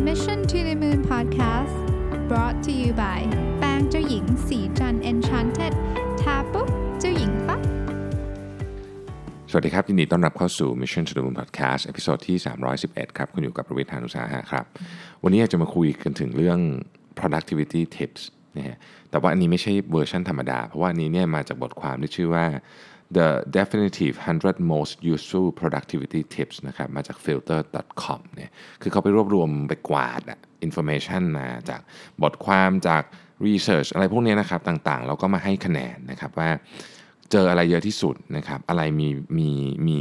Mission to the Moon Podcast brought to you by แป้งเจ้าหญิงศรีจันทร์ Enchanted ทาปุ๊บเจ้าหญิงปั๊บสวัสดีครับ ยินดีต้อนรับเข้าสู่ Mission to the Moon Podcast episode ที่ 311 ครับ คุณอยู่กับรวิศ หาญอุตสาหะครับ วันนี้อยากจะมาคุยกันถึงเรื่อง productivity tips นะฮะแต่ว่าอันนี้ไม่ใช่เวอร์ชันธรรมดา เพราะว่าอันนี้เนี่ยมาจากบทความที่ชื่อว่า the definitive 100 most useful productivity tips นะครับมาจาก filter.com เนี่ยคือเขาไปรวบรวมไปกวาดอะ information มาจากบทความจาก research อะไรพวกนี้นะครับต่างๆ แล้วก็มาให้คะแนนนะครับว่าเจออะไรเยอะที่สุดนะครับ อะไรมีมีมี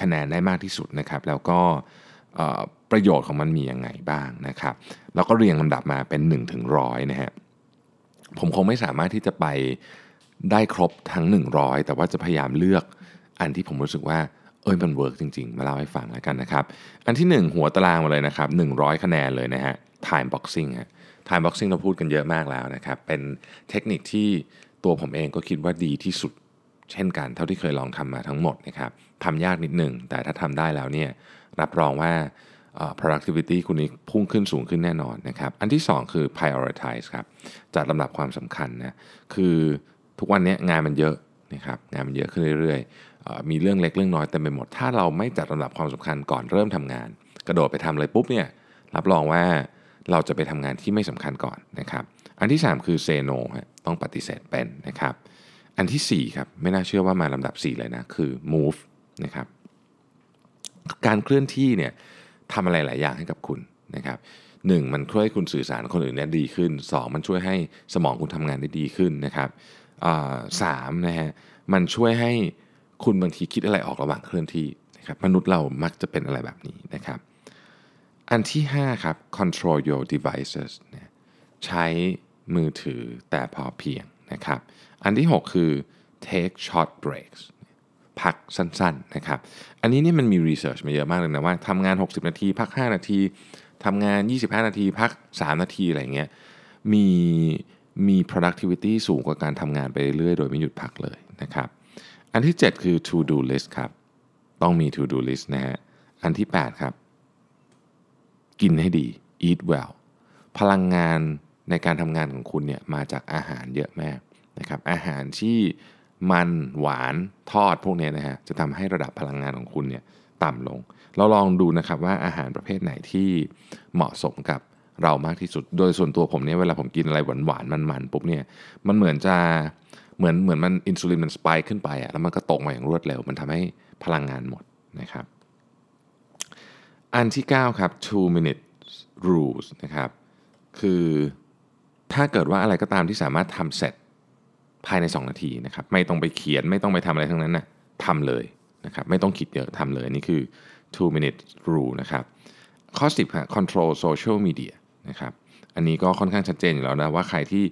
คะแนนได้มากที่สุดนะครับ แล้วก็ประโยชน์ของมันมียังไงบ้างนะครับ แล้วก็เรียงลำดับมาเป็น1ถึงร้อยนะฮะผมคงไม่สามารถที่จะไป ได้ครบทั้ง 100 แต่ว่าจะพยายามเลือกอันที่ผมรู้สึกว่าเอ้ยมันเวิร์กจริง ๆ มาเล่าให้ฟังแล้วกันนะครับ อันที่ 1 หัวตารางมาเลยนะครับ 100 คะแนนเลยนะฮะ time boxing ฮะ time boxing เราพูดกันเยอะมากแล้วนะครับ เป็นเทคนิคที่ตัวผมเองก็คิดว่าดีที่สุด เช่นกันเท่าที่เคยลองทำมาทั้งหมดนะครับทำยากนิดหนึ่งแต่ถ้าทำได้แล้วเนี่ยรับรองว่า productivity คุณนี้พุ่งขึ้นสูงขึ้นแน่นอนนะครับ อันที่ 2 คือ prioritize ครับ จัดลำดับความสำคัญนะ คือ ทุกวันนี้งานมันเยอะนะครับงานมันเยอะขึ้นเรื่อยๆ มีเรื่องเล็กเรื่องน้อยเต็มไปหมด ถ้าเราไม่จัดลำดับความสำคัญก่อนเริ่มทำงาน กระโดดไปทำเลยปุ๊บเนี่ยรับรองว่าเราจะไปทำงานที่ไม่สำคัญก่อนนะครับ อันที่ 3 คือ say no ฮะต้องปฏิเสธเป็นนะครับ อันที่4ครับไม่น่าเชื่อว่ามาลำดับ 4 เลยนะ คือ move นะครับการเคลื่อนที่เนี่ยทำอะไรหลายอย่างให้กับคุณนะครับหนึ่งมันช่วยให้คุณสื่อสารคนอื่นเนี่ยดีขึ้น 2 มันช่วยให้สมองคุณทำงานได้ดีขึ้นนะครับ สามนะฮะมันช่วยให้คุณบางทีคิดอะไรออกระหว่างเคลื่อนที่นะครับมนุษย์เรามักจะเป็นอะไรแบบนี้นะครับ อันที่ 5 ครับ control your devices นี่ยใช้มือถือแต่พอเพียงนะครับ อันที่ 6 คือ take short breaks พักสั้นๆนะครับ อันนี้นี่มันมีรีเสิร์ชมาเยอะมากเลยนะว่าทำงาน 60 นาที พัก 5 นาทีทำงาน 25 นาที พัก 3 นาทีอะไรเงี้ยมี มี productivity สูงกว่าการทำงานไปเรื่อยๆ โดยไม่หยุดพักเลยนะครับ อันที่ 7 คือ to do list ครับ ต้องมี to do list นะฮะ อันที่ 8 ครับ กินให้ดี eat well พลังงานในการทำงานของคุณเนี่ยมาจากอาหารเยอะมากนะครับ อาหารที่มันหวานทอดพวกนี้นะฮะจะทำให้ระดับพลังงานของคุณเนี่ยต่ำลง เราลองดูนะครับว่าอาหารประเภทไหนที่เหมาะสมกับ เรามากที่สุด โดยส่วนตัวผมเนี่ยเวลาผมกินอะไรหวานๆมันๆปุ๊บเนี่ยมันเหมือนจะเหมือนเหมือนมันอินซูลินมันสปายขึ้นไปอะแล้วมันก็ตกมาอย่างรวดเร็ว มันทำให้พลังงานหมดนะครับ อันที่ 9 ครับ two minute rules นะครับ คือถ้าเกิดว่าอะไรก็ตามที่สามารถทำเสร็จภายใน 2 นาทีนะครับ ไม่ต้องไปเขียนไม่ต้องไปทำอะไรทั้งนั้นนะทำเลยนะครับ ไม่ต้องคิดเยอะทำเลยนี่คือ two minute rule นะครับ ข้อ 10ฮะ control social media นะครับ อันนี้ก็ค่อนข้างชัดเจนอยู่แล้วนะว่าใครที่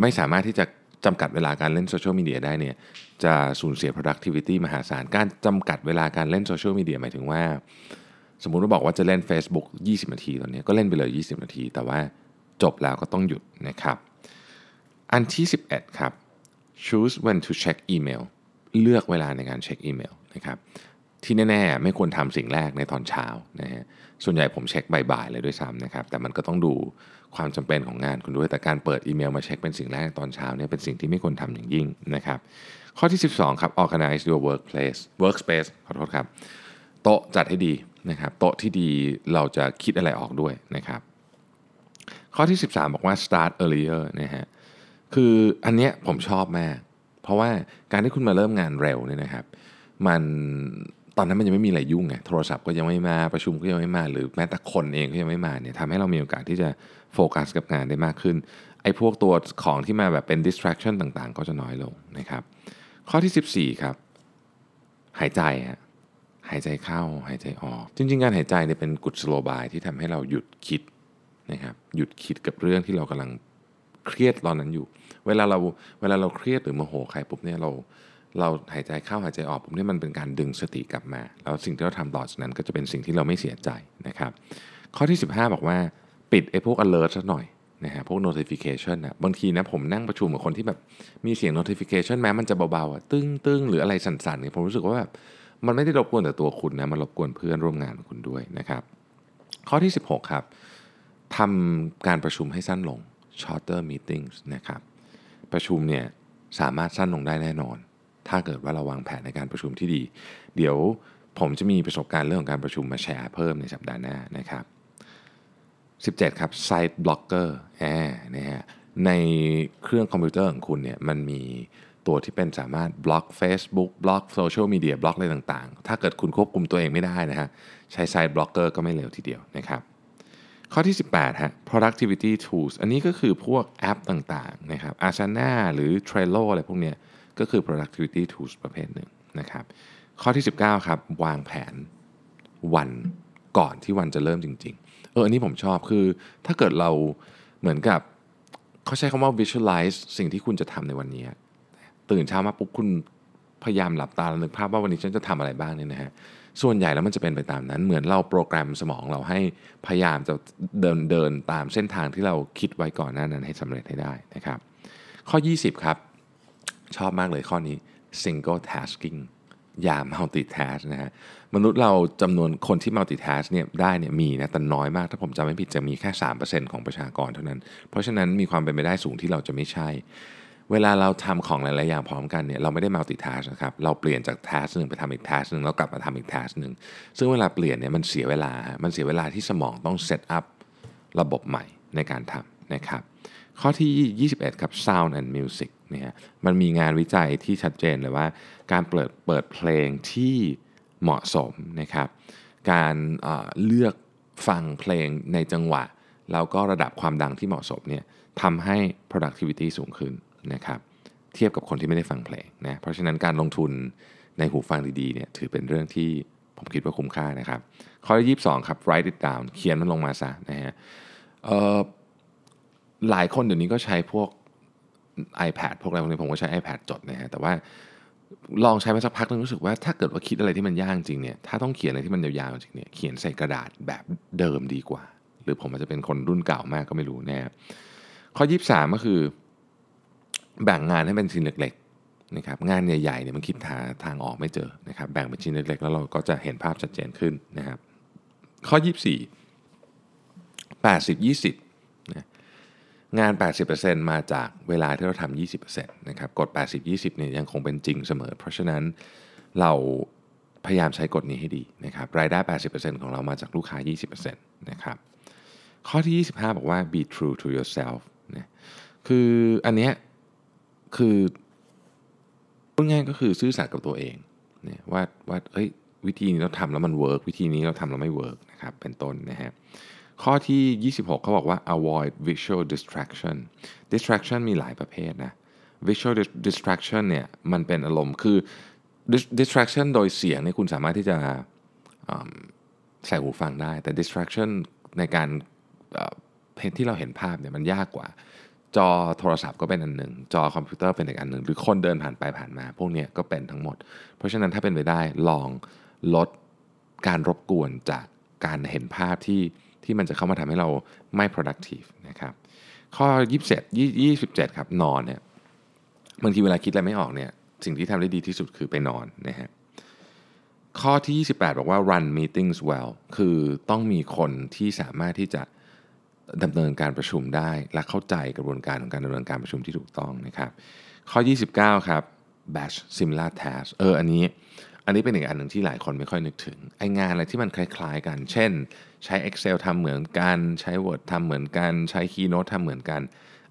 ไม่สามารถที่จะจำกัดเวลาการเล่นโซเชียลมีเดียได้เนี่ยจะสูญเสีย productivity มหาศาล การจำกัดเวลาการเล่นโซเชียลมีเดียหมายถึงว่า สมมุติว่าบอกว่าจะเล่น Facebook 20 นาทีตอนนี้ก็เล่นไปเลย 20 นาที แต่ว่าจบแล้วก็ต้องหยุดนะครับ อันที่ 11 ครับ choose when to check email เลือกเวลาในการเช็คอีเมลนะครับ ที่แน่ๆ ไม่ควรทำสิ่งแรกในตอนเช้านะฮะส่วนใหญ่ผมเช็คบ่ายๆเลยด้วยซ้ำนะครับ แต่มันก็ต้องดูความจำเป็นของงานคุณด้วย แต่การเปิดอีเมลมาเช็คเป็นสิ่งแรกตอนเช้าเนี่ยเป็นสิ่งที่ไม่ควรทำอย่างยิ่งนะครับ ข้อที่ 12 ครับ organize your workplace workspace ขอโทษครับ โต๊ะจัดให้ดีนะครับ โต๊ะที่ดีเราจะคิดอะไรออกด้วยนะครับ ข้อที่ 13 บอกว่า start earlier นะฮะ คืออันเนี้ยผมชอบมาก เพราะว่าการที่คุณมาเริ่มงานเร็วเนี่ยนะครับ มัน ตอนนั้นมันยังไม่มีอะไรยุ่งไงโทรศัพท์ก็ยังไม่มาประชุมก็ยังไม่มา หรือแม้แต่คนเองก็ยังไม่มาเนี่ยทำให้เรามีโอกาสที่จะโฟกัสกับงานได้มากขึ้นไอ้พวกตัวของที่มาแบบเป็น distraction ต่างๆ ก็จะน้อยลงนะครับข้อที่ 14 ครับ หายใจฮะหายใจเข้าหายใจออก จริง ๆ การหายใจเนี่ยเป็นกุศโลบายที่ทำให้เราหยุดคิดนะครับหยุดคิดกับเรื่องที่เรากำลังเครียดตอนนั้นอยู่ เวลาเราเวลาเราเครียดหรือโมโหใครปุ๊บเนี่ยเรา เราหายใจเข้าหายใจออกปุ๊บเนี่ยมันเป็นการดึงสติกลับมา แล้วสิ่งที่เราทำต่อจากนั้นก็จะเป็นสิ่งที่เราไม่เสียใจนะครับ ข้อที่ 15 บอกว่าปิดไอ้พวก alert สักหน่อยนะฮะพวก notification นะบางทีนะผมนั่งประชุมกับคนที่แบบมีเสียง notification แม้มันจะเบาๆอะตึ้งตึ้งหรืออะไรสั่นๆเนี่ยผมรู้สึกว่าแบบมันไม่ได้รบกวนแต่ตัวคุณนะมันรบกวนเพื่อนร่วมงานของคุณด้วยนะครับ ข้อที่ 16 ครับทำการประชุมให้สั้นลง shorter meetings นะครับประชุมเนี่ยสามารถสั้นลงได้แน่นอน ถ้าเกิดว่าเราวางแผนในการประชุมที่ดี เดี๋ยวผมจะมีประสบการณ์เรื่องของการประชุมมาแชร์เพิ่มในสัปดาห์หน้านะครับ17 ครับ Site Blocker แอบนะฮะในเครื่องคอมพิวเตอร์ของคุณเนี่ยมันมีตัวที่เป็นสามารถบล็อก Facebook บล็อกโซเชียลมีเดียบล็อกอะไรต่างๆ ถ้าเกิดคุณควบคุมตัวเองไม่ได้นะฮะใช้ Site Blocker ก็ไม่เลวทีเดียวนะครับข้อที่ 18 ฮะ productivity tools อันนี้ก็คือพวกแอปต่างๆ นะครับ Asana หรือ Trello อะไรพวกเนี้ย ก็คือ productivity tools ประเภทหนึ่งนะครับ ข้อที่ 19 ครับ วางแผนวันก่อนที่วันจะเริ่มจริง ๆ เอออันนี้ผมชอบคือถ้าเกิดเราเหมือนกับเขาใช้คำว่า visualize สิ่งที่คุณจะทำในวันนี้ ตื่นเช้ามาปุ๊บคุณพยายามหลับตาแล้วนึกภาพว่าวันนี้ฉันจะทำอะไรบ้างเนี่ยนะฮะส่วนใหญ่แล้วมันจะเป็นไปตามนั้น เหมือนเราโปรแกรมสมองเราให้พยายามจะเดินเดินตามเส้นทางที่เราคิดไว้ก่อนหน้านั้นให้สำเร็จให้ได้นะครับ ข้อ 20 ครับ ชอบมากเลยข้อนี้ single tasking อย่า multitask นะฮะ มนุษย์เราจำนวนคนที่ multitask เนี่ยได้เนี่ยมีนะ แต่น้อยมาก ถ้าผมจำไม่ผิดจะมีแค่ 3%ของประชากรเท่านั้น เพราะฉะนั้นมีความเป็นไปได้สูงที่เราจะไม่ใช่ เวลาเราทำของหลาย ๆ อย่างพร้อมกันเนี่ยเราไม่ได้ multitask นะครับ เราเปลี่ยนจาก task หนึ่งไปทำอีก task หนึ่งแล้วกลับมาทำอีก task หนึ่ง ซึ่งเวลาเปลี่ยนเนี่ยมันเสียเวลา มันเสียเวลาที่สมองต้อง set up ระบบใหม่ในการทำนะครับ ข้อที่ 21 ครับ sound and music นี่ยมันมีงานวิจัยที่ชัดเจนเลยว่า การเปิดเปิดเพลงที่เหมาะสมนะครับ การเเลือกฟังเพลงในจังหวะ แล้วก็ระดับความดังที่เหมาะสมเนี่ยทำให้ productivity สูงขึ้นนะครับเทียบกับคนที่ไม่ได้ฟังเพลงนะเพราะฉะนั้นการลงทุนในหูฟังดีๆเนี่ยถือเป็นเรื่องที่ผมคิดว่าคุ้มค่านะครับ ข้อที่22 ครับ write it down เขียนมันลงมาซะนะฮะหลายคนเดี๋ยวนี้ก็ใช้พวก iPad พวกอะไรพวกนี้ผมก็ใช้ iPad จดนะฮะแต่ว่าลองใช้มาสักพักนึงรู้สึกว่าถ้าเกิดว่าคิดอะไรที่มันยากจริงเนี่ยถ้าต้องเขียนอะไรที่มันยาวๆจริงเนี่ยเขียนใส่กระดาษแบบเดิมดีกว่า หรือผมอาจจะเป็นคนรุ่นเก่ามากก็ไม่รู้นะฮะข้อ 23 ก็คือ แบ่งงานให้เป็นชิ้นเล็กๆนะครับงานใหญ่ๆเนี่ยมันคิดหาทางออกไม่เจอนะครับแบ่งเป็นชิ้นเล็กๆแล้วเราก็จะเห็นภาพชัดเจนขึ้นนะครับข้อ 24 80 20 งาน 80%มาจากเวลาที่เราทำ20%นะครับกฎ 80 20เนี่ยยังคงเป็นจริงเสมอ เพราะฉะนั้นเราพยายามใช้กฎนี้ให้ดีนะครับรายได้ 80%ของเรามาจากลูกค้า 20%นะครับข้อที่ 25 บอกว่า be true to yourself นะคืออันเนี้ยคือพูดง่ายก็คือซื่อสัตย์กับตัวเองเนี่ยว่าว่าเอ้ยวิธีนี้เราทำแล้วมันเวิร์กวิธีนี้เราทำแล้วไม่เวิร์กนะครับเป็นต้นนะฮะ ข้อที่ 26 เขาบอกว่า avoid visual distraction distraction มีหลายประเภทนะ visual distraction เนี่ยมันเป็นอารมณ์คือ distraction โดยเสียงเนี่ยคุณสามารถที่จะใส่หูฟังได้ แต่ distraction ในการเพที่เราเห็นภาพเนี่ยมันยากกว่า จอโทรศัพท์ก็เป็นอันหนึ่ง จอคอมพิวเตอร์เป็นอีกอันหนึ่ง หรือคนเดินผ่านไปผ่านมา พวกนี้ก็เป็นทั้งหมด เพราะฉะนั้นถ้าเป็นไปได้ลองลดการรบกวนจากการเห็นภาพที่ ที่มันจะเข้ามาทำให้เราไม่ productive นะครับข้อ 27 27ครับนอนเนี่ยบางทีเวลาคิดอะไรไม่ออกเนี่ยสิ่งที่ทำได้ดีที่สุดคือไปนอนนะฮะข้อที่ 28 บอกว่า run meetings well คือต้องมีคนที่สามารถที่จะดำเนินการประชุมได้ และเข้าใจกระบวนการของการดำเนินการประชุมที่ถูกต้องนะครับ ข้อ 29 ครับ batch similar task เอออันนี้ อันนี้เป็นอีกอันหนึ่งที่หลายคนไม่ค่อยนึกถึงไองานอะไรที่มันคล้าย ๆ กัน เช่น ใช้ Excel ทำเหมือนกัน ใช้ Word ทำเหมือนกัน ใช้ Keynote ทำเหมือนกัน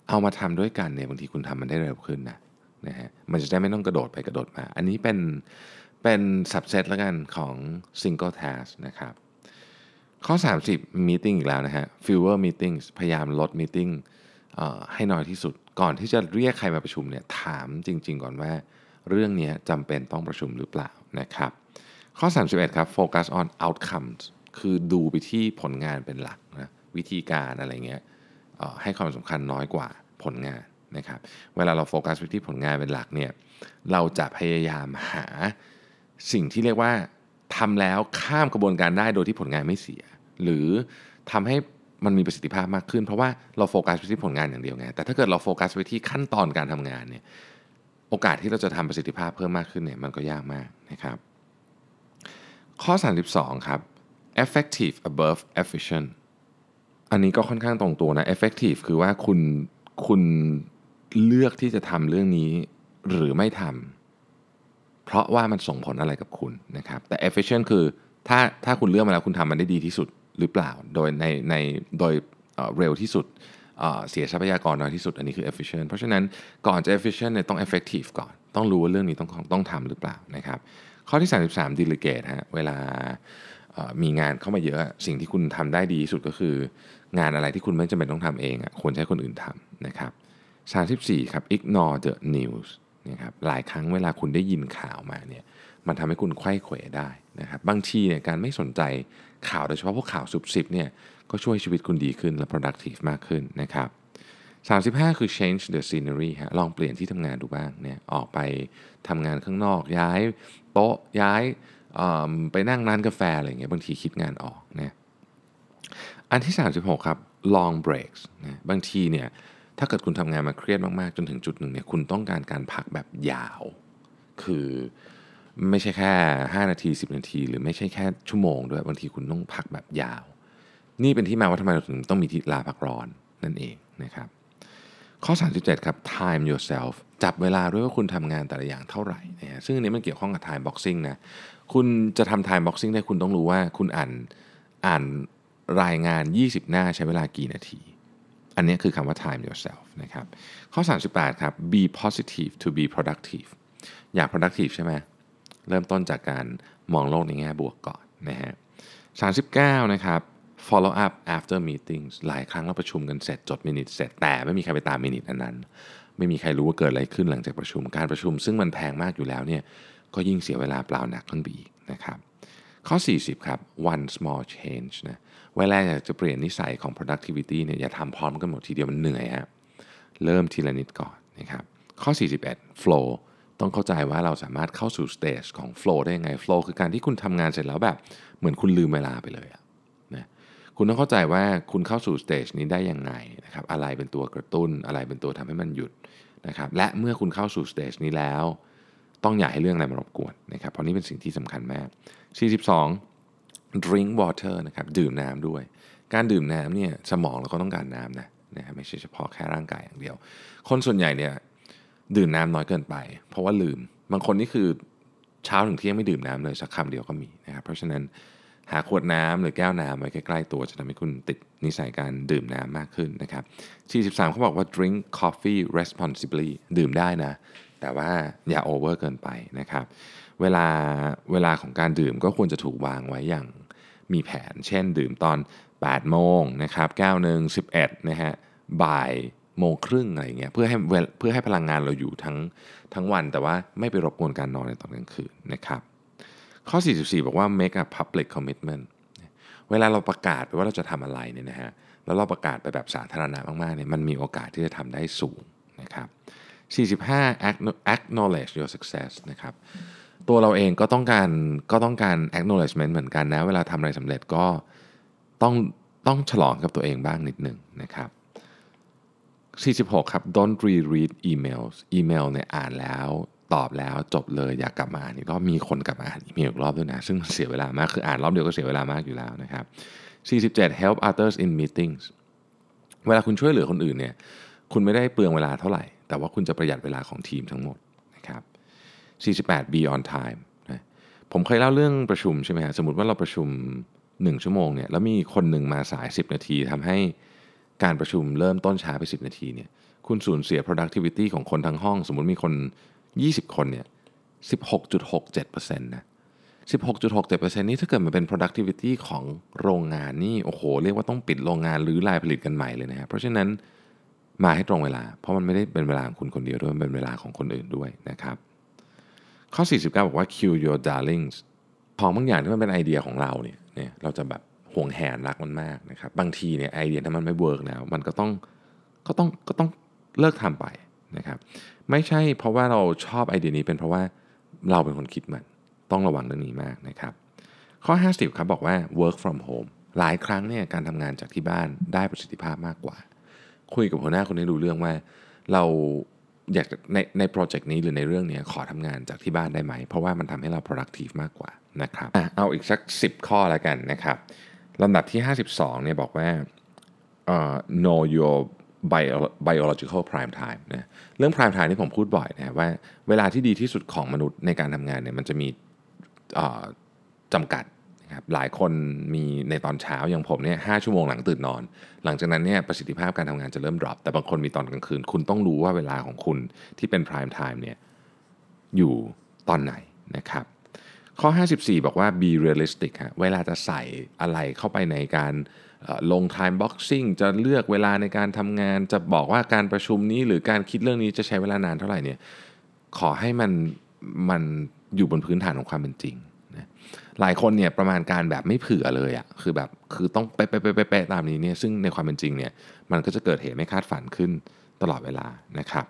เอามาทำด้วยกันเนี่ยบางทีคุณทำมันได้เร็วขึ้นนะนะฮะมันจะได้ไม่ต้องกระโดดไปกระโดดมา อันนี้เป็นเป็น subset แล้วกันของ single task นะครับ ข้อ 30 meeting อีกแล้วนะฮะ fewer meetings พยายามลด meeting ให้น้อยที่สุด ก่อนที่จะเรียกใครมาประชุมเนี่ยถามจริง ๆ ก่อนว่า เรื่องนี้จำเป็นต้องประชุมหรือเปล่า นะครับข้อ 31ครับ focus on outcomes คือดูไปที่ผลงานเป็นหลักนะวิธีการอะไรเงี้ยให้ความสำคัญน้อยกว่าผลงานนะครับเวลาเราโฟกัสไปที่ผลงานเป็นหลักเนี่ยเราจะพยายามหาสิ่งที่เรียกว่าทำแล้วข้ามกระบวนการได้โดยที่ผลงานไม่เสีย หรือทำให้มันมีประสิทธิภาพมากขึ้น เพราะว่าเราโฟกัสไปที่ผลงานอย่างเดียวไงแต่ถ้าเกิดเราโฟกัสไปที่ขั้นตอนการทำงานเนี่ย โอกาสที่เราจะทำประสิทธิภาพเพิ่มมากขึ้นเนี่ยมันก็ยากมากนะครับ ข้อ 32 ครับ effective above efficient อันนี้ก็ค่อนข้างตรงตัวนะ effective คือว่าคุณคุณเลือกที่จะทำเรื่องนี้หรือไม่ทำเพราะว่ามันส่งผลอะไรกับคุณนะครับแต่ efficient คือถ้าถ้าคุณเลือกมาแล้วคุณทำมันได้ดีที่สุดหรือเปล่า โดยในในโดยเร็วที่สุด เสียทรัพยากรน้อยที่สุดอันนี้คือ efficient เพราะฉะนั้นก่อนจะ efficient เนี่ยต้อง effective ก่อน ต้องรู้ว่าเรื่องนี้ต้องต้องทำหรือเปล่านะครับข้อที่ 33 delegate ฮะเวลามีงานเข้ามาเยอะสิ่งที่คุณทำได้ดีที่สุดก็คือ งานอะไรที่คุณไม่จำเป็นต้องทำเองควรใช้คนอื่นทำนะครับ34ครับ ignore the news นะครับหลายครั้งเวลาคุณได้ยินข่าวมาเนี่ย มันทำให้คุณไข้เขวได้นะครับบางทีเนี่ยการไม่สนใจข่าวโดยเฉพาะพวกข่าวสุบสิบเนี่ยก็ช่วยชีวิตคุณดีขึ้นและ productive มากขึ้นนะครับ35 คือ change the scenery ฮะลองเปลี่ยนที่ทำงานดูบ้างเนี่ยออกไปทำงานข้างนอกย้ายโต๊ะย้ายไปนั่งร้านกาแฟอะไรเงี้ยบางทีคิดงานออกนะอันที่ 36 ครับ long breaks นะบางทีเนี่ยถ้าเกิดคุณทำงานมาเครียดมาก ๆ จนถึงจุดหนึ่งเนี่ยคุณต้องการการพักแบบยาว คือ ไม่ใช่แค่ 5 นาที 10 นาที หรือไม่ใช่แค่ชั่วโมงด้วยบางทีคุณต้องพักแบบยาว นี่เป็นที่มาว่าทำไมเราถึงต้องมีที่ลาพักร้อนนั่นเองนะครับ ข้อ 37 ครับ time yourself จับเวลาด้วยว่าคุณทำงานแต่ละอย่างเท่าไหร่นะฮะซึ่งอันนี้มันเกี่ยวข้องกับ time boxing นะคุณจะทำ time boxing ได้คุณต้องรู้ว่าคุณอ่านอ่านรายงาน 20 หน้าใช้เวลากี่นาที อันนี้คือคำว่า time yourself นะครับ ข้อ 38 ครับ be positive to be productive อยาก productive ใช่ไหม เริ่มต้นจากการมองโลกในแง่บวกก่อนนะฮะ39 นะครับ follow up after meetings หลายครั้งเราประชุมกันเสร็จจดมินิทเสร็จแต่ไม่มีใครไปตามมินิทอันนั้น ไม่มีใครรู้ว่าเกิดอะไรขึ้นหลังจากประชุมการประชุม ซึ่งมันแพงมากอยู่แล้วเนี่ยก็ยิ่งเสียเวลาเปล่าหนักขึ้นไปอีกนะครับข้อ 40 ครับ one small change นะเวลาอยากจะเปลี่ยนนิสัยของ productivity เนี่ยอย่าทำพร้อมกันหมดทีเดียวมันเหนื่อยฮะเริ่มทีละนิดก่อนนะครับข้อ 41 flow ต้องเข้าใจว่าเราสามารถเข้าสู่ state ของ flow ได้ยังไง flow คือการที่คุณทำงานเสร็จแล้วแบบ เหมือนคุณลืมเวลาไปเลยนะคุณต้องเข้าใจว่าคุณเข้าสู่ state นี้ได้ยังไงนะครับอะไรเป็นตัวกระตุ้น อะไรเป็นตัวทำให้มันหยุดนะครับและเมื่อคุณเข้าสู่ state นี้แล้ว ต้องอย่าให้เรื่องอะไรมารบกวนนะครับเพราะนี่เป็นสิ่งที่สำคัญมาก 42 drink water นะครับดื่มน้ำด้วย การดื่มน้ำเนี่ยสมองเราก็ต้องการน้ำนะนะไม่ใช่เฉพาะแค่ร่างกายอย่างเดียว คนส่วนใหญ่เนี่ย ดื่มน้ำน้อยเกินไป เพราะว่าลืม บางคนนี่คือเช้าถึงเที่ยงไม่ดื่มน้ำเลยสักคำเดียวก็มีนะครับ เพราะฉะนั้นหาขวดน้ำหรือแก้วน้ำไว้ใกล้ๆตัวจะทำให้คุณติดนิสัยการดื่มน้ำมากขึ้นนะครับ 43เขาบอกว่า drink coffee responsibly ดื่มได้นะ แต่ว่าอย่าโอเวอร์เกินไปนะครับ เวลาเวลาของการดื่มก็ควรจะถูกวางไว้อย่างมีแผน เช่น ดื่มตอน 8 โมงนะครับแก้วหนึ่ง11นะฮะบ่าย โมงครึ่งอะไรเงี้ยเพื่อให้เพื่อให้พลังงานเราอยู่ทั้งทั้งวัน แต่ว่าไม่ไปรบกวนการนอนในตอนกลางคืนนะครับข้อ 44 บอกว่า make a public commitment เวลาเราประกาศไปว่าเราจะทำอะไรเนี่ยนะฮะแล้วเราประกาศไปแบบสาธารณะมากๆเนี่ยมันมีโอกาสที่จะทำได้สูงนะครับ45 acknowledge your success นะครับตัวเราเองก็ต้องการก็ต้องการ acknowledgement เหมือนกันนะ เวลาทำอะไรสำเร็จก็ต้องต้องฉลองกับตัวเองบ้างนิดหนึ่งนะครับ 46 ครับ don't reread emails อีเมลเนี่ยอ่านแล้วตอบแล้วจบเลยอยากกลับมาอ่านอีกรอบมีคนกลับมาอ่านอีเมลอีกรอบด้วยนะ ซึ่งเสียเวลามาก คืออ่านรอบเดียวก็เสียเวลามากอยู่แล้วนะครับ 47 help others in meetings เวลาคุณช่วยเหลือคนอื่นเนี่ยคุณไม่ได้เปลืองเวลาเท่าไหร่ แต่ว่าคุณจะประหยัดเวลาของทีมทั้งหมดนะครับ48 be on time นะผมเคยเล่าเรื่องประชุมใช่ไหมฮะสมมติว่าเราประชุม 1 ชั่วโมงเนี่ยแล้วมีคนหนึ่งมาสาย 10 นาทีทำให้ การประชุมเริ่มต้นช้าไป 10 นาทีเนี่ยคุณสูญเสีย productivity ของคนทั้งห้อง สมมุติมีคน 20 คนเนี่ย16.67%นะ16.67%นี่ถ้าเกิดมันเป็น productivity ของโรงงานนี่โอ้โห เรียกว่าต้องปิดโรงงานหรือไลน์ผลิตกันใหม่เลยนะครับเพราะฉะนั้นมาให้ตรงเวลา เพราะมันไม่ได้เป็นเวลาของคุณคนเดียวด้วยมันเป็นเวลาของคนอื่นด้วยนะครับ ข้อ 49 บอกว่า kill your darlings ของบางอย่างที่มันเป็นไอเดียของเราเนี่ยเนี่ยเราจะแบบ ห่วงแหนรักมันมากนะครับบางทีเนี่ยไอเดียถ้ามันไม่เวิร์กแล้วมันก็ต้องก็ต้องก็ต้องเลิกทำไปนะครับไม่ใช่เพราะว่าเราชอบไอเดียนี้เป็นเพราะว่าเราเป็นคนคิดมันต้องระวังเรื่องนี้มากนะครับข้อ 50ครับบอกว่า work from home หลายครั้งเนี่ยการทำงานจากที่บ้านได้ประสิทธิภาพมากกว่า คุยกับหัวหน้าคนนี้รู้เรื่องว่า เราอยากในในโปรเจกต์นี้หรือในเรื่องนี้ขอทำงานจากที่บ้านได้ไหม เพราะว่ามันทำให้เรา productive มากกว่านะครับอเอาอีกสัก 10 ข้อแล้วกันนะครับ ลำดับที่ 52เนี่ยบอกว่าเอ่อ know your biological prime time นะเรื่อง prime time ที่ผมพูดบ่อยนะว่าเวลาที่ดีที่สุดของมนุษย์ในการทำงานเนี่ยมันจะมีจำกัดนะครับหลายคนมีในตอนเช้าอย่างผมเนี่ยหชั่วโมงหลังตื่นนอน หลังจากนั้นเนี่ยประสิทธิภาพการทำงานจะเริ่ม drop แต่บางคนมีตอนกลางคืน คุณต้องรู้ว่าเวลาของคุณที่เป็น prime time เนี่ยอยู่ตอนไหนนะครับ ข้อ 54 บอกว่า be realistic ฮะเวลาจะใส่อะไรเข้าไปในการลง time boxing จะเลือกเวลาในการทำงาน จะบอกว่าการประชุมนี้หรือการคิดเรื่องนี้จะใช้เวลานานเท่าไหร่เนี่ยขอให้มันมันอยู่บนพื้นฐานของความเป็นจริงนะหลายคนเนี่ยประมาณการแบบไม่เผื่อเลยอะ่ะคือแบบคือต้องเป๊ะๆๆๆตามนี้เนี่ยซึ่งในความเป็นจริงเนี่ยมันก็จะเกิดเหตุไม่คาดฝันขึ้นตลอดเวลานะครับ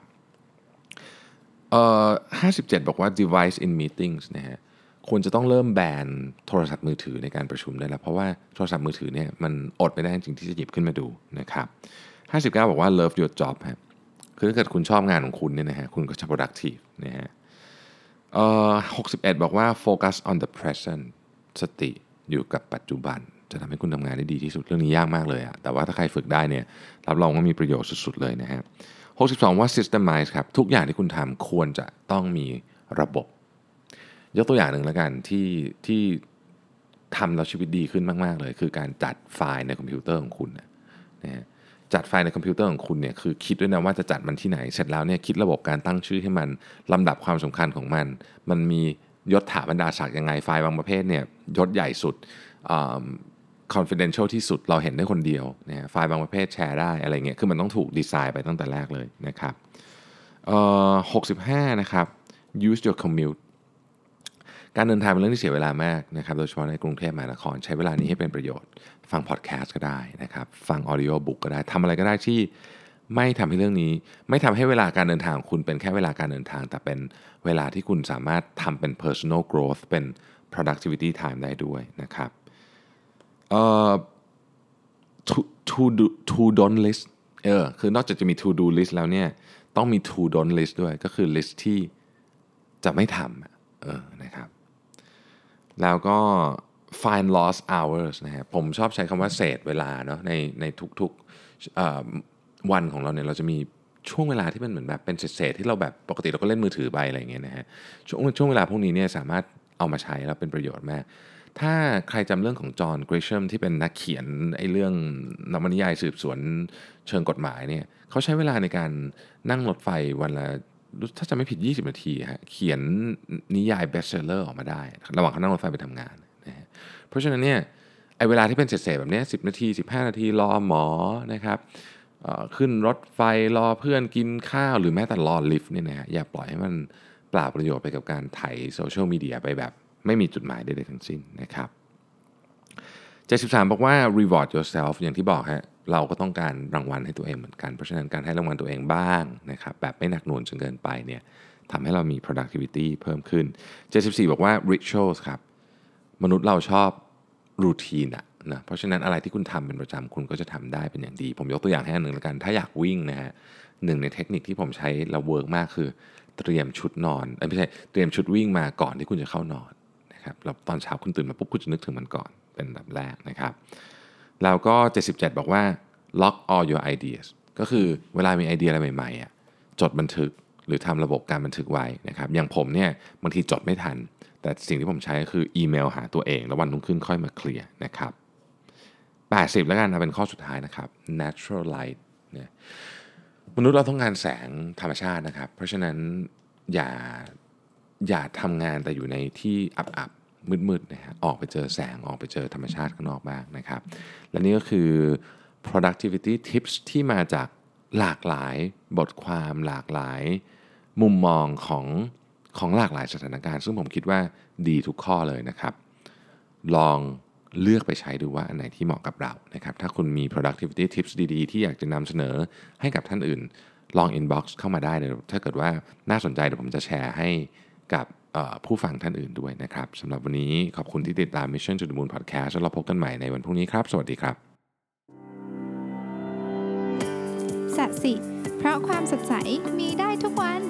เอ่อ57 บอกว่า device in meetings นะฮะ ควรจะต้องเริ่มแบนโทรศัพท์มือถือในการประชุมได้แล้วเพราะว่าโทรศัพท์มือถือเนี่ยมันอดไม่ได้จริงที่จะหยิบขึ้นมาดูนะครับ59 บอกว่า love your job ฮะคือถ้าเกิดคุณชอบงานของคุณเนี่ยนะฮะคุณก็จะ productive นะฮะเอ่อ61 บอกว่า focus on the present สติอยู่กับปัจจุบัน จะทำให้คุณทำงานได้ดีที่สุดเรื่องนี้ยากมากเลยอะแต่ว่าถ้าใครฝึกได้เนี่ยรับรองว่ามีประโยชน์สุดๆเลยนะฮะ62 ว่า systemize ครับทุกอย่างที่คุณทำควรจะต้องมีระบบ ยกตัวอย่างหนึ่งแล้วกันที่ที่ทำแล้วชีวิตดีขึ้นมาก ๆ เลย คือการจัดไฟล์ในคอมพิวเตอร์ของคุณนะฮะจัดไฟล์ในคอมพิวเตอร์ของคุณเนี่ยคือคิดด้วยนะว่าจะจัดมันที่ไหน เสร็จแล้วเนี่ยคิดระบบการตั้งชื่อให้มันลำดับความสำคัญของมัน มันมียศถาบรรดาศักดิ์ยังไงไฟล์บางประเภทเนี่ยยศใหญ่สุดอ่า confidential ที่สุดเราเห็นได้คนเดียวนะไฟล์บางประเภทแชร์ได้อะไรเงี้ยคือมันต้องถูกดีไซน์ไปตั้งแต่แรกเลยนะครับเอ่อ65นะครับ use your commute การเดินทางเป็นเรื่องที่เสียเวลามากนะครับโดยเฉพาะในกรุงเทพมหานคร ใช้เวลานี้ให้เป็นประโยชน์ ฟังพอดแคสต์ก็ได้นะครับฟังออดิโอบุ๊กก็ได้ทำอะไรก็ได้ที่ไม่ทำให้เรื่องนี้ ไม่ทำให้เวลาการเดินทางของคุณเป็นแค่เวลาการเดินทาง แต่เป็นเวลาที่คุณสามารถทำเป็น personal growth เป็น productivity time ได้ด้วยนะครับเอ่อ to to do to don't list เออคือนอกจากจะมี to do list แล้วเนี่ยต้องมี to don't list ด้วยก็คือ list ที่จะไม่ทำเออนะครับ แล้วก็ find lost hours นะฮะผมชอบใช้คำว่าเศษเวลาเนาะในในทุกๆวันของเราเนี่ยเราจะมีช่วงเวลาที่มันเหมือนแบบเป็นเศษๆที่เราแบบปกติเราก็เล่นมือถือไปอะไรอย่างเงี้ยนะฮะช่วงช่วงเวลาพวกนี้เนี่ยสามารถเอามาใช้แล้วเป็นประโยชน์มาก ถ้าใครจำเรื่องของจอห์นเกริชัมที่เป็นนักเขียนไอ้เรื่องนวนิยายสืบสวนเชิงกฎหมายเนี่ยเขาใช้เวลาในการนั่งรถไฟวันละ ถ้าจะไม่ผิด 20 นาทีฮะเขียนนิยาย best seller ออกมาได้ ระหว่างเขานั่งรถไฟไปทำงานนะฮะเพราะฉะนั้นเนี่ยไอเวลาที่เป็นเศษๆแบบเนี้ย10 นาที 15 นาทีรอหมอนะครับขึ้นรถไฟรอเพื่อนกินข้าวหรือแม้แต่รอลิฟต์เนี่ยนะฮะอย่าปล่อยให้มันเปล่าประโยชน์ไปกับการไถโซเชียลมีเดียไปแบบไม่มีจุดหมายใดๆทั้งสิ้นนะครับ73 บอกว่า reward yourself อย่างที่บอกฮะ เราก็ต้องการรางวัลให้ตัวเองเหมือนกัน เพราะฉะนั้นการให้รางวัลตัวเองบ้างนะครับแบบไม่หนักหน่วงจนเกินไปเนี่ยทำให้เรามี productivity เพิ่มขึ้น 74 บอกว่า rituals ครับ มนุษย์เราชอบ routine อะนะเพราะฉะนั้นอะไรที่คุณทำเป็นประจำคุณก็จะทำได้เป็นอย่างดี ผมยกตัวอย่างให้อันหนึ่งแล้วกัน ถ้าอยากวิ่งนะฮะหนึ่งในเทคนิคที่ผมใช้แล้ว work มากคือ เตรียมชุดนอนไม่ใช่เตรียมชุดวิ่งมาก่อนที่คุณจะเข้านอนนะครับแล้วตอนเช้าคุณตื่นมาปุ๊บคุณจะนึกถึงมันก่อนเป็นแบบแรกนะครับ แล้วก็ 77 บอกว่า lock all your ideas ก็คือเวลามีไอเดียอะไรใหม่ๆอะจดบันทึกหรือทำระบบการบันทึกไว้นะครับอย่างผมเนี่ยบางทีจดไม่ทัน แต่สิ่งที่ผมใช้ก็คืออีเมลหาตัวเอง แล้ววันรุ่งขึ้นค่อยมาเคลียร์นะครับ80 แล้วกันนะเป็นข้อสุดท้ายนะครับ natural light เนี่ยมนุษย์เราต้องการแสงธรรมชาตินะครับ เพราะฉะนั้นอย่าอย่าทำงานแต่อยู่ในที่อับ มืดๆนะฮะออกไปเจอแสงออกไปเจอธรรมชาติข้างนอกบ้างนะครับ และนี่ก็คือ productivity tips ที่มาจากหลากหลายบทความหลากหลาย มุมมองของของหลากหลายสถานการณ์ ซึ่งผมคิดว่าดีทุกข้อเลยนะครับ ลองเลือกไปใช้ดูว่าอันไหนที่เหมาะกับเรานะครับ ถ้าคุณมี productivity tips ดีๆ ที่อยากจะนำเสนอให้กับท่านอื่น ลอง inbox เข้ามาได้เลยถ้าเกิดว่าน่าสนใจเดี๋ยวผมจะแชร์ให้กับ ผู้ฟังท่านอื่นด้วยนะครับสำหรับวันนี้ขอบคุณที่ติดตาม Mission to the Moon Podcast แล้วเราพบกันใหม่ในวันพรุ่งนี้ครับ สวัสดีครับสัสิ เพราะความสดใสมีได้ทุกวัน